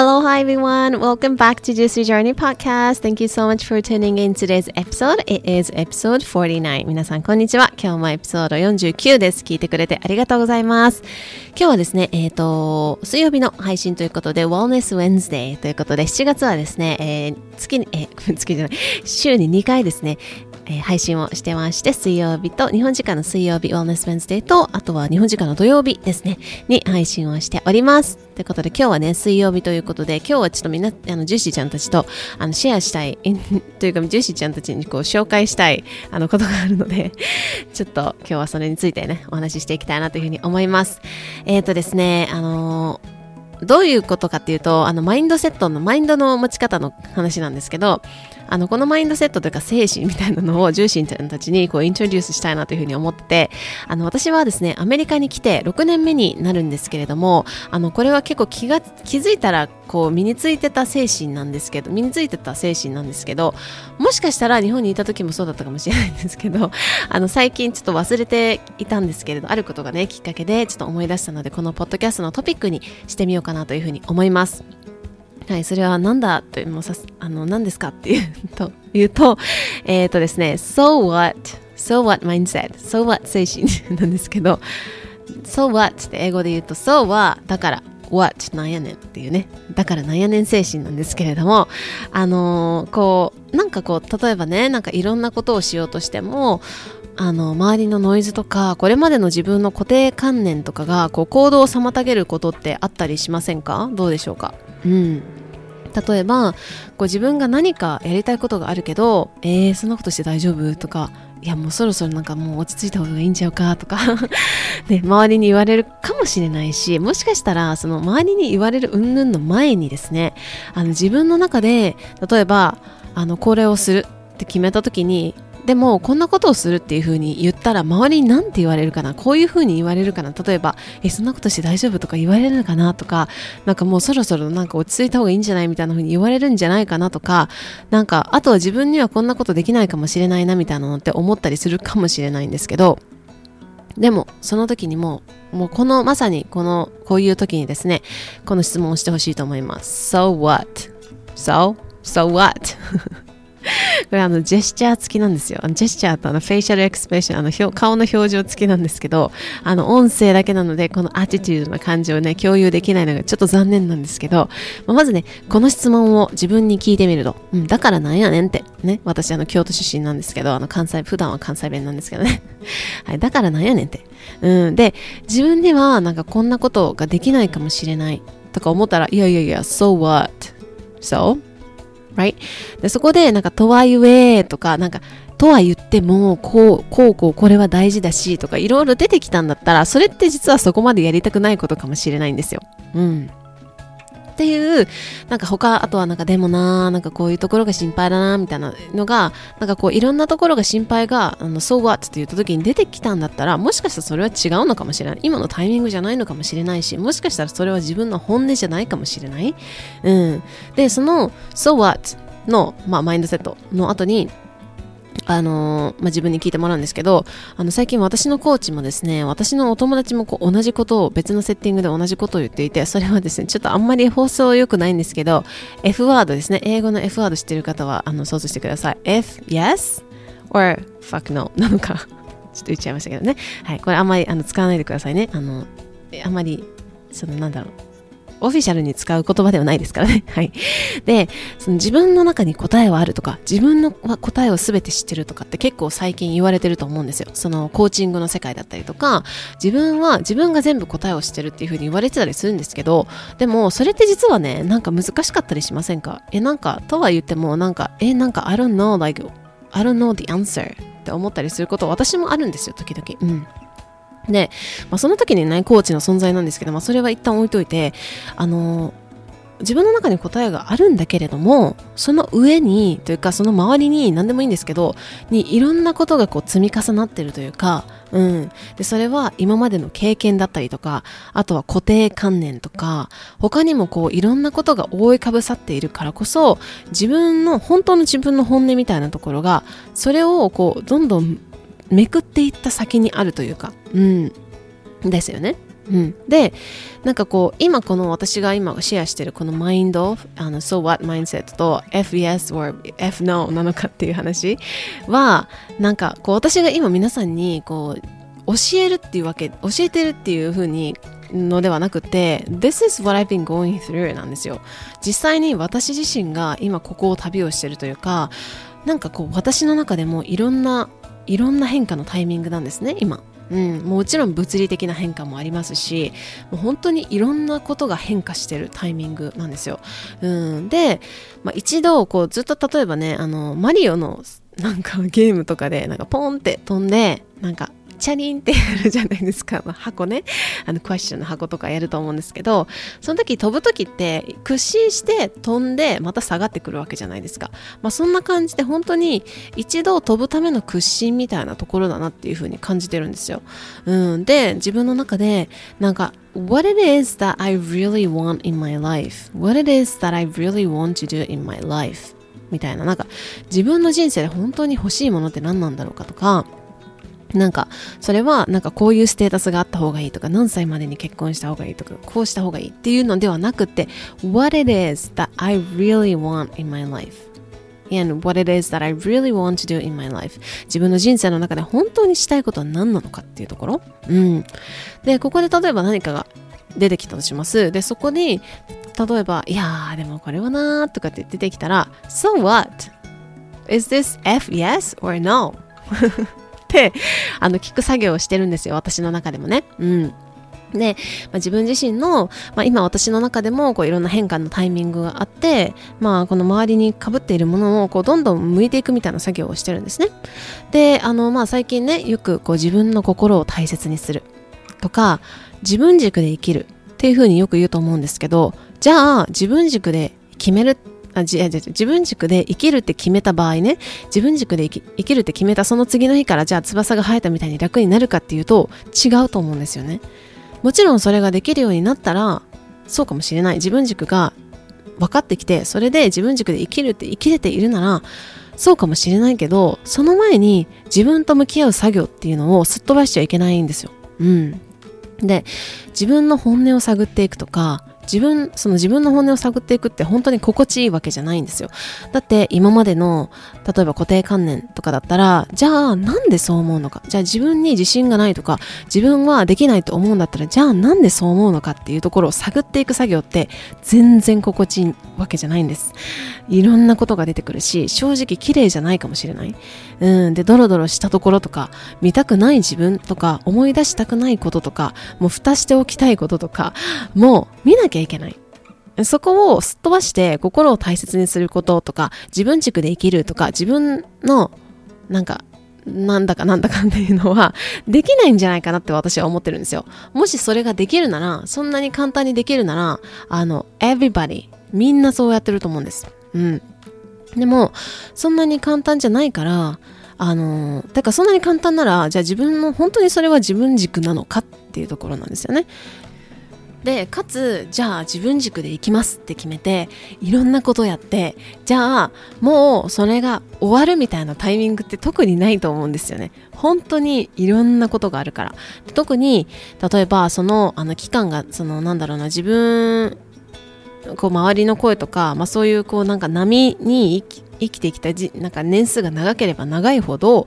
Aloha everyone. Welcome back to Juicy Journey Podcast. Thank you so much for tuning in today's episode. It is episode 49. 皆さんこんにちは。今日もエピソード49です。聞いてくれてありがとうございます。今日はですね、えっ、と、水曜日の配信ということで、Wellness Wednesday ということで、7月はですね、えー月に、えー月じゃない、週に2回ですね、えー配信をしてまして、水曜日と、日本時間の水曜日、Wellness Wednesday と、あとは日本時間の土曜日ですね、に配信をしております。ということで、今日はね、水曜日ということで、今日はちょっとみんな、あの、ジューシーちゃんたちと、あの、シェアしたい、というか、ジューシーちゃんたちにこう、紹介したい、あの、ことがあるので、ちょっと今日はそれについてね、お話ししていきたいなというふうに思います。えっ、とですね、あのーどういうことかっていうと、あの、マインドセットの、マインドの持ち方の話なんですけど、あの、このマインドセットというか精神みたいなのを重心ちゃんたちにこう、イントロデュースしたいなというふうに思って、あの、私はですね、アメリカに来て6年目になるんですけれども、あの、これは結構気が、気づいたら、こう、身についてた精神なんですけど、身についてた精神なんですけど、もしかしたら日本にいた時もそうだったかもしれないんですけど、あの、最近ちょっと忘れていたんですけれど、あることがね、きっかけでちょっと思い出したので、このポッドキャストのトピックにしてみようかなかなというふうに思います。はい、それは何だというのもさあの何ですかっていうと言うと、えっ、とですね、so what, so what mindset, so what 精神なんですけど、so what って英語で言うと、so はだから、what なんやねんっていうね、だからなんやねん精神なんですけれども、あのーこう、なんかこう、例えばね、なんかいろんなことをしようとしても、あの周りのノイズとかこれまでの自分の固定観念とかがこう行動を妨げることってあったりしませんか？どうでしょうか？うん。例えばこう自分が何かやりたいことがあるけどえー、そんなことして大丈夫？とかいやもうそろそろなんかもう落ち着いた方がいいんちゃうか？とか。ね、周りに言われるかもしれないしもしかしたらその周りに言われる云々の前にですねあの自分の中で例えばあのこれをするって決めた時にでもこんなことをするっていう風に言ったら周りに何て言われるかな？こういう風に言われるかな？例えばえそんなことして大丈夫？とか言われるのかな？とかなんかもうそろそろなんか落ち着いた方がいいんじゃない？みたいな風に言われるんじゃないかな？とかなんかあとは自分にはこんなことできないかもしれないなみたいなのって思ったりするかもしれないんですけどでもその時にももうこのまさにこのこういう時にですねこの質問をしてほしいと思います So what? So? So what? これあのジェスチャー付きなんですよ。ジェスチャーとあのフェイシャルエクスプレッション、あの表顔の表情付きなんですけど、あの音声だけなので、このアティチュードな感じをね、共有できないのがちょっと残念なんですけど、まあまずね、この質問を自分に聞いてみると、うん、だからなんやねんって、ね、私あの京都出身なんですけど、あの関西、普段は関西弁なんですけどね。はい、だからなんやねんって。うん、で、自分ではなんかこんなことができないかもしれないとか思ったら、いやいやいや、so what? So? Right? でそこでなんかとはいえとかなんかとは言ってもこうこうこうこれは大事だしとかいろいろ出てきたんだったらそれって実はそこまでやりたくないことかもしれないんですよ。うん。っていうなんか他あとはなんかでもなーなんかこういうところが心配だなみたいなのがなんかこういろんなところが心配があの So what? って言った時に出てきたんだったらもしかしたらそれは違うのかもしれない今のタイミングじゃないのかもしれないしもしかしたらそれは自分の本音じゃないかもしれない、うん、でその So what? の、まあ、マインドセットの後にあのまあ、自分に聞いてもらうんですけどあの最近私のコーチもですね私のお友達もこう同じことを別のセッティングで同じことを言っていてそれはですねちょっとあんまり放送良くないんですけど F ワードですね英語の F ワード知ってる方はあの想像してください。F yes or fuck no なのか ちょっと言っちゃいましたけどね。はいこれあんまりあの使わないでくださいね。あのあんまりそのなんだろう。オフィシャルに使う言葉ではないですからね。はい。で、その自分の中に答えはあるとか、自分の答えを全て知ってるとかって結構最近言われてると思うんですよ。そのコーチングの世界だったりとか、自分は自分が全部答えを知ってるっていう風に言われてたりするんですけど、でもそれって実はね、なんか難しかったりしませんか？え、なんか、とは言っても、なんか、え、なんか、I don't know, like, I don't know the answer って思ったりすること私もあるんですよ、時々。うん。で、まあ、その時にねコーチの存在なんですけど、まあ、それは一旦置いといてあの自分の中に答えがあるんだけれどもその上にというかその周りに何でもいいんですけどにいろんなことがこう積み重なってるというか、うん、でそれは今までの経験だったりとかあとは固定観念とか他にもこういろんなことが覆いかぶさっているからこそ自分の本当の自分の本音みたいなところがそれをこうどんどんめくっていった先にあるというか、うん、ですよね。うん、でなんかこう今この私が今シェアしてるこのマインドあの So what mindset と FYes or FNO なのかっていう話はなんかこう私が今皆さんにこう教えるっていうわけ教えてるっていう風にのではなくて This is what I've been going through なんですよ。実際に私自身が今ここを旅をしてるというかなんかこう私の中でもいろんないろんな変化のタイミングなんですね今。うん、もちろん物理的な変化もありますしもう本当にいろんなことが変化してるタイミングなんですよ。うん、で、まあ、一度こうずっと例えばねあのマリオのなんかゲームとかでなんかポンって飛んでなんかチャリンってやるじゃないですか、まあ、箱ね。あのクエスチョンの箱とかやると思うんですけどその時飛ぶ時って屈伸して飛んでまた下がってくるわけじゃないですか、まあ、そんな感じで本当に一度飛ぶための屈伸みたいなところだなっていう風に感じてるんですよ、うん、で自分の中でなんか what it is that I really want in my life? What it is that I really want to do in my life? みたいな。なんか自分の人生で本当に欲しいものって何なんだろうかとかなんか、それは、なんかこういうステータスがあった方がいいとか、何歳までに結婚した方がいいとか、こうした方がいいっていうのではなくて、what it is that I really want in my life. and what it is that I really want to do in my life 自分の人生の中で本当にしたいことは何なのかっていうところうんでここで例えば何かが出てきたとしますでそこに例えばいやーでもこれはなーとかって出てきたら So what? Is this F yes or no? て、あの、聞く作業をしてるんですよ、私の中でもね。うん。で、まあ、自分自身の、まあ、今私の中でもこういろんな変化のタイミングがあって、まあ、この周りにかぶっているものをこうどんどん向いていくみたいな作業をしてるんですね。で、あの、まあ、最近ね、よくこう自分の心を大切にするとか、自分軸で生きるっていうふうによく言うと思うんですけど、じゃあ自分軸で決めるっあじ自分軸で生きるって決めた場合ね自分軸で生き生きるって決めたその次の日からじゃあ翼が生えたみたいに楽になるかっていうと違うと思うんですよね。もちろんそれができるようになったらそうかもしれない。自分軸が分かってきてそれで自分軸で生きるって生きれているならそうかもしれないけどその前に自分と向き合う作業っていうのをすっ飛ばしちゃいけないんですよ。うん。で自分の本音を探っていくとか自分、その自分の本音を探っていくって本当に心地いいわけじゃないんですよ。だって今までの、例えば固定観念とかだったら、じゃあなんでそう思うのか？じゃあ自分に自信がないとか、自分はできないと思うんだったら、じゃあなんでそう思うのかっていうところを探っていく作業って全然心地いいわけじゃないんです。いろんなことが出てくるし、正直綺麗じゃないかもしれない。うん。で、ドロドロしたところとか、見たくない自分とか、思い出したくないこととか、もう蓋しておきたいこととか、もう見なきゃいけない。そこをすっ飛ばして心を大切にすることとか、自分軸で生きるとか、自分の、なんか、なんだかなんだかっていうのは、できないんじゃないかなって私は思ってるんですよ。もしそれができるなら、そんなに簡単にできるなら、あの、everybody、みんなそうやってると思うんです。うん。でも、そんなに簡単じゃないから、あの、だからそんなに簡単なら、じゃあ自分の、本当にそれは自分軸なのかっていうところなんですよね。でかつじゃあ自分軸で行きますって決めていろんなことやってじゃあもうそれが終わるみたいなタイミングって特にないと思うんですよね。本当にいろんなことがあるから。特に例えばそのあの期間がそのなんだろうな自分こう周りの声とか、まあ、そういうこうなんか波に生きてきたじなんか年数が長ければ長いほど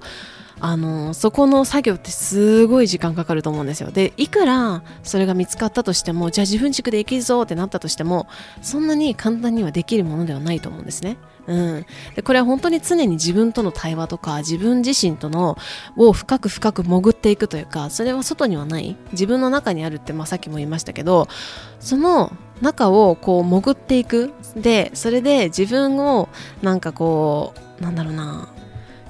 あのそこの作業ってすごい時間かかると思うんですよ。でいくらそれが見つかったとしてもじゃあ自分軸でいけるぞってなったとしてもそんなに簡単にはできるものではないと思うんですね。うん、でこれは本当に常に自分との対話とか自分自身とのを深く深く潜っていくというかそれは外にはない。自分の中にあるって、まあ、さっきも言いましたけどその中をこう潜っていく。でそれで自分をなんかこうなんだろうな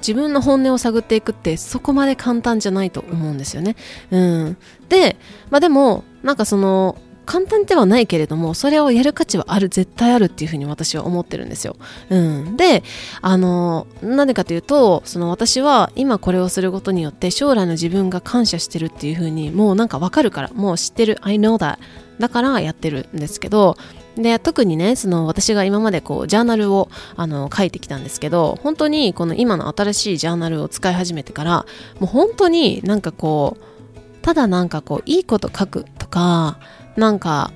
自分の本音を探っていくってそこまで簡単じゃないと思うんですよね。うん。で、まあでも、なんかその、簡単ではないけれども、それをやる価値はある、絶対あるっていうふうに私は思ってるんですよ。うん。で、あの、なんでかというと、その私は今これをすることによって将来の自分が感謝してるっていうふうに、もうなんかわかるから、もう知ってる、I know that。だからやってるんですけど、で特にねその私が今までこうジャーナルをあの書いてきたんですけど本当にこの今の新しいジャーナルを使い始めてからもう本当になんかこうただなんかこういいこと書くとか、なんか、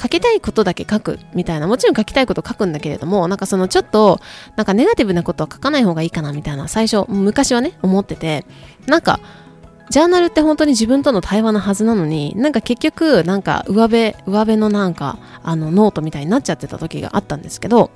書きたいことだけ書くみたいな、もちろん書きたいこと書くんだけれども、なんかそのちょっと、なんかネガティブなことは書かない方がいいかなみたいな、最初、昔はね、思ってて、なんか、ジャーナルって本当に自分との対話のはずなのに、なんか結局、なんか上辺、上辺のなんか、あの、ノートみたいになっちゃってた時があったんですけど、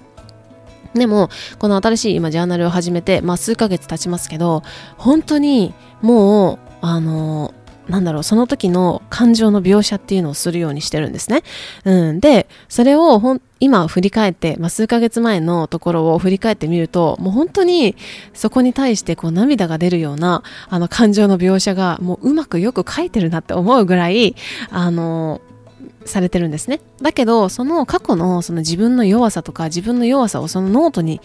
でも、この新しい今ジャーナルを始めて、まあ数ヶ月経ちますけど、本当にもう、あの、なんだろう、その時の感情の描写っていうのをするようにしてるんですね。うん。で、それをほん、今振り返って、まあ、数ヶ月前のところを振り返ってみると、もう本当にそこに対してこう涙が出るような、あの感情の描写がもううまくよく書いてるなって思うぐらい、あの、されてるんですね。だけど、その過去のその自分の弱さとか自分の弱さをそのノートに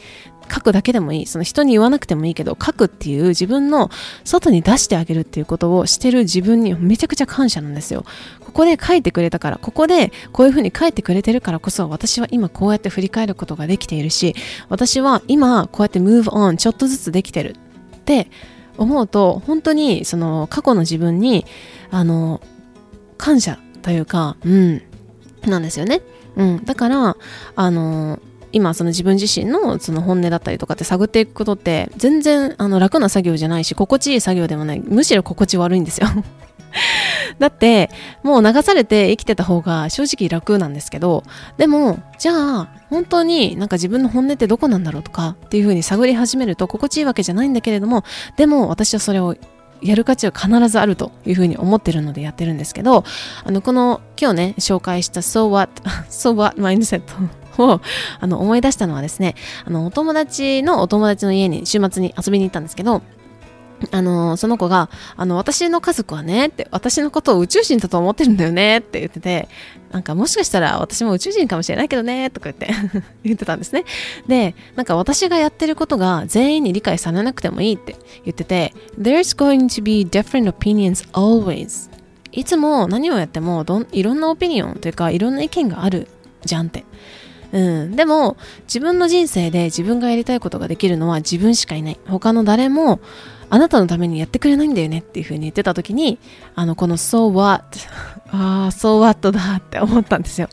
書くだけでもいい。その人に言わなくてもいいけど、書くっていう自分の外に出してあげるっていうことをしてる自分にめちゃくちゃ感謝なんですよ。ここで書いてくれたから、ここでこういうふうに書いてくれてるからこそ、私は今こうやって振り返ることができているし、私は今こうやって move on ちょっとずつできてるって思うと、本当にその過去の自分に、あの、感謝というか、うん、なんですよね。うん。だから、あの、今その自分自身のその本音だったりとかって探っていくことって全然あの楽な作業じゃないし心地いい作業でもない。むしろ心地悪いんですよ。だってもう流されて生きてた方が正直楽なんですけどでもじゃあ本当になんか自分の本音ってどこなんだろうとかっていう風に探り始めると心地いいわけじゃないんだけれどもでも私はそれをやる価値は必ずあるというふうに思ってるのでやってるんですけど、あの、この今日ね、紹介した So What, So What Mindset をあの思い出したのはですね、あの、お友達のお友達の家に週末に遊びに行ったんですけど、あの、その子が、あの、私の家族はね、って、私のことを宇宙人だと思ってるんだよね、って言ってて、なんかもしかしたら私も宇宙人かもしれないけどね、とか言って 言ってたんですね。で、なんか私がやってることが全員に理解されなくてもいいって言ってて、There's going to be different opinions always. いつも何をやってもどんいろんなオピニオンというかいろんな意見があるじゃんって。うん。でも、自分の人生で自分がやりたいことができるのは自分しかいない。他の誰も、あなたのためにやってくれないんだよねっていう風に言ってた時に、あの、この so what? ああ、so what だって思ったんですよ。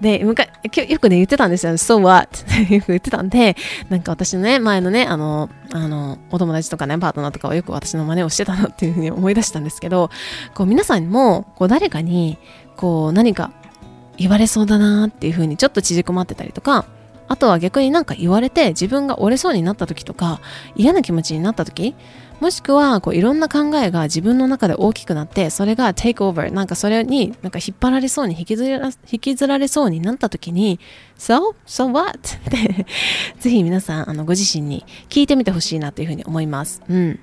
で、よくね、言ってたんですよ。so what? ってよく言ってたんで、なんか私のね、前のね、あの、あの、お友達とかね、パートナーとかはよく私の真似をしてたなっていう風に思い出したんですけど、こう皆さんも、こう誰かに、こう何か言われそうだなっていう風にちょっと縮こまってたりとか、あとは逆になんか言われて自分が折れそうになった時とか嫌な気持ちになった時もしくはこういろんな考えが自分の中で大きくなってそれが take over なんかそれになんか引っ張られそうに引きずら引きずられそうになった時に so so what? ってぜひ皆さんあのご自身に聞いてみてほしいなというふうに思いますうん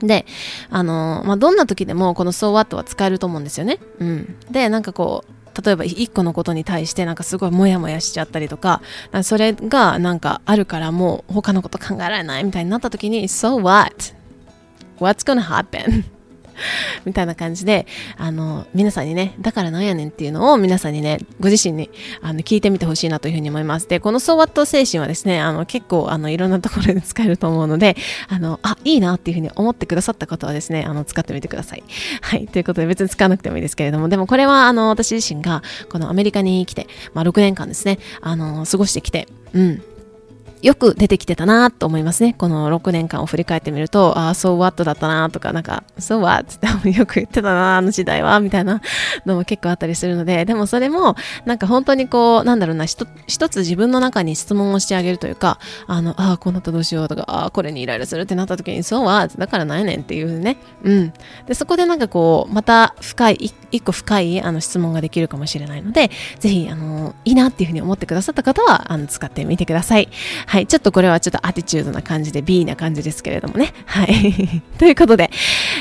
で、あのまあ、どんな時でもこの so what は使えると思うんですよね。うん。で、なんかこう、例えば1個のことに対してなんかすごいモヤモヤしちゃったりとか、かそれがなんかあるからもう他のこと考えられないみたいになった時に So what? What's gonna happen? みたいな感じで、あの、皆さんにね、だからなんやねんっていうのを皆さんにね、ご自身にあの聞いてみてほしいなというふうに思います。で、このソワット精神はですね、あの、結構、あの、いろんなところで 使えると思うので、あの、あ、いいなっていうふうに思ってくださった方はですね、あの、使ってみてください。はい。ということで、別に使わなくてもいいですけれども、でもこれは、あの、私自身が、このアメリカに来て、まあ、6年間ですね、あの、過ごしてきて、うん。よく出てきてたなと思いますね。この6年間を振り返ってみると、ああ、そう what だったなとか、なんか、そう what ってよく言ってたなあの時代は、みたいなのも結構あったりするので、でもそれも、なんか本当にこう、なんだろうな、一つ自分の中に質問をしてあげるというか、あの、ああ、こうなったどうしようとか、ああ、これにイライラするってなった時に、そう what だからないねんっていうね。うん。で、そこでなんかこう、また深い、一個深いあの質問ができるかもしれないので、ぜひ、あの、いいなっていうふうに思ってくださった方は、あの、使ってみてください。はい、はいちょっとこれはちょっとアティチュードな感じで B な感じですけれどもね。はい。ということで、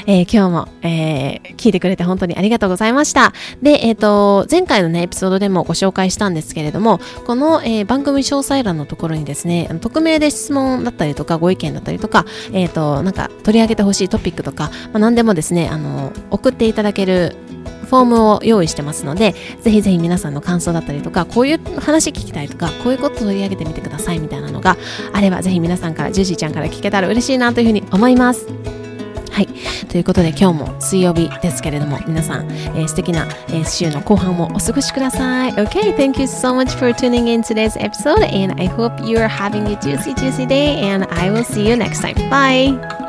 えー、今日も、えー、聞いてくれて本当にありがとうございました。で、えっ、ー、と、前回のね、エピソードでもご紹介したんですけれども、この、えー、番組詳細欄のところにですね、匿名で質問だったりとか、ご意見だったりとか、えっ、と、なんか取り上げてほしいトピックとか、まあ、何でもですね、あの、送っていただけるフォームを用意してますのでぜひぜひ皆さんの感想だったりとかこういう話聞きたいとかこういうこと取り上げてみてくださいみたいなのがあればぜひ皆さんからジュージーちゃんから聞けたら嬉しいなというふうに思います。はい。ということで今日も水曜日ですけれども皆さん、えー、素敵な、えー、週の後半もお過ごしください。Okay, thank you so much for tuning in today's episode and I hope you are having a juicy juicy day and I will see you next time. Bye!